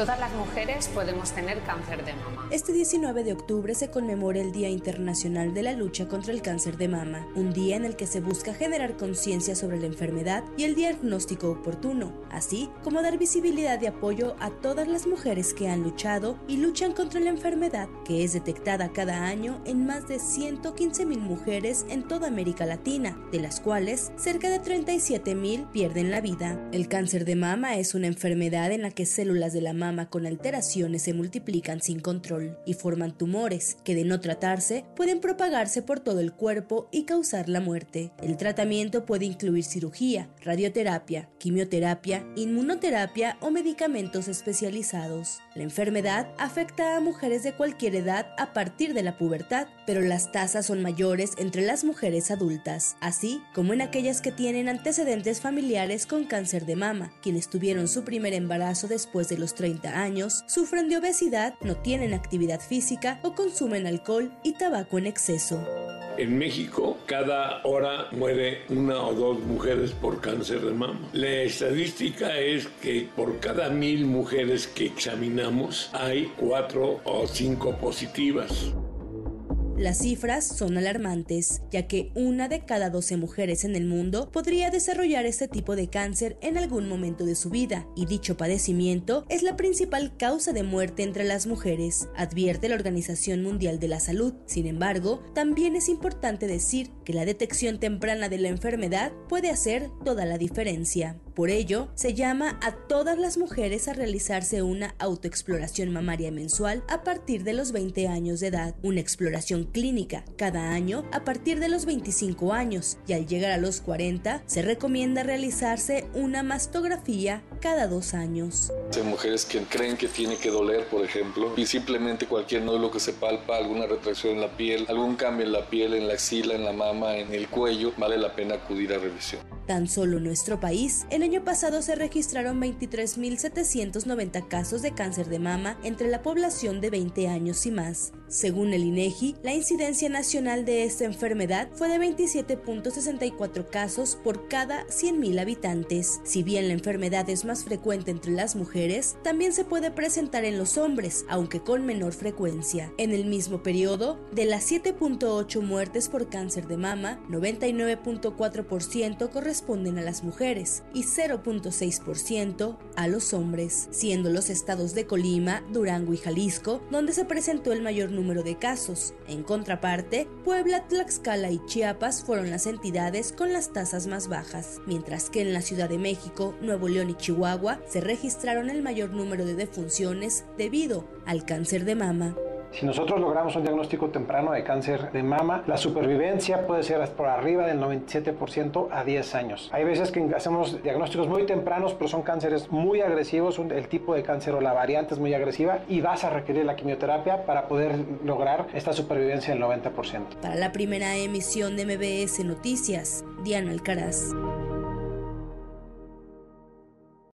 Todas las mujeres podemos tener cáncer de mama. Este 19 de octubre se conmemora el Día Internacional de la Lucha contra el Cáncer de Mama, un día en el que se busca generar conciencia sobre la enfermedad y el diagnóstico oportuno, así como dar visibilidad y apoyo a todas las mujeres que han luchado y luchan contra la enfermedad, que es detectada cada año en más de 115 mil mujeres en toda América Latina, de las cuales cerca de 37 mil pierden la vida. El cáncer de mama es una enfermedad en la que células de la mama con alteraciones se multiplican sin control y forman tumores que de no tratarse pueden propagarse por todo el cuerpo y causar la muerte. El tratamiento puede incluir cirugía, radioterapia, quimioterapia, inmunoterapia o medicamentos especializados. La enfermedad afecta a mujeres de cualquier edad a partir de la pubertad, pero las tasas son mayores entre las mujeres adultas, así como en aquellas que tienen antecedentes familiares con cáncer de mama, quienes tuvieron su primer embarazo después de los 30 años, sufren de obesidad, no tienen actividad física o consumen alcohol y tabaco en exceso. En México, cada hora muere una o dos mujeres por cáncer de mama. La estadística es que por cada mil mujeres que examinamos hay cuatro o cinco positivas. Las cifras son alarmantes, ya que una de cada 12 mujeres en el mundo podría desarrollar este tipo de cáncer en algún momento de su vida, y dicho padecimiento es la principal causa de muerte entre las mujeres, advierte la Organización Mundial de la Salud. Sin embargo, también es importante decir que la detección temprana de la enfermedad puede hacer toda la diferencia. Por ello, se llama a todas las mujeres a realizarse una autoexploración mamaria mensual a partir de los 20 años de edad, una exploración clínica cada año a partir de los 25 años y al llegar a los 40 se recomienda realizarse una mastografía cada dos años. Hay mujeres que creen que tiene que doler, por ejemplo, y simplemente cualquier nódulo que se palpa, alguna retracción en la piel, algún cambio en la piel, en la axila, en la mama, en el cuello, vale la pena acudir a revisión. Tan solo nuestro país, el año pasado se registraron 23.790 casos de cáncer de mama entre la población de 20 años y más. Según el INEGI, la incidencia nacional de esta enfermedad fue de 27.64 casos por cada 100.000 habitantes. Si bien la enfermedad es más frecuente entre las mujeres, también se puede presentar en los hombres, aunque con menor frecuencia. En el mismo periodo, de las 7.8 muertes por cáncer de mama, 99.4% corresponden a las mujeres y 0.6% a los hombres, siendo los estados de Colima, Durango y Jalisco donde se presentó el mayor número de casos. En contraparte, Puebla, Tlaxcala y Chiapas fueron las entidades con las tasas más bajas, mientras que en la Ciudad de México, Nuevo León y Chihuahua se registraron el mayor número de defunciones debido al cáncer de mama. Si nosotros logramos un diagnóstico temprano de cáncer de mama, la supervivencia puede ser por arriba del 97% a 10 años. Hay veces que hacemos diagnósticos muy tempranos, pero son cánceres muy agresivos, el tipo de cáncer o la variante es muy agresiva y vas a requerir la quimioterapia para poder lograr esta supervivencia del 90%. Para la primera emisión de MBS Noticias, Diana Alcaraz.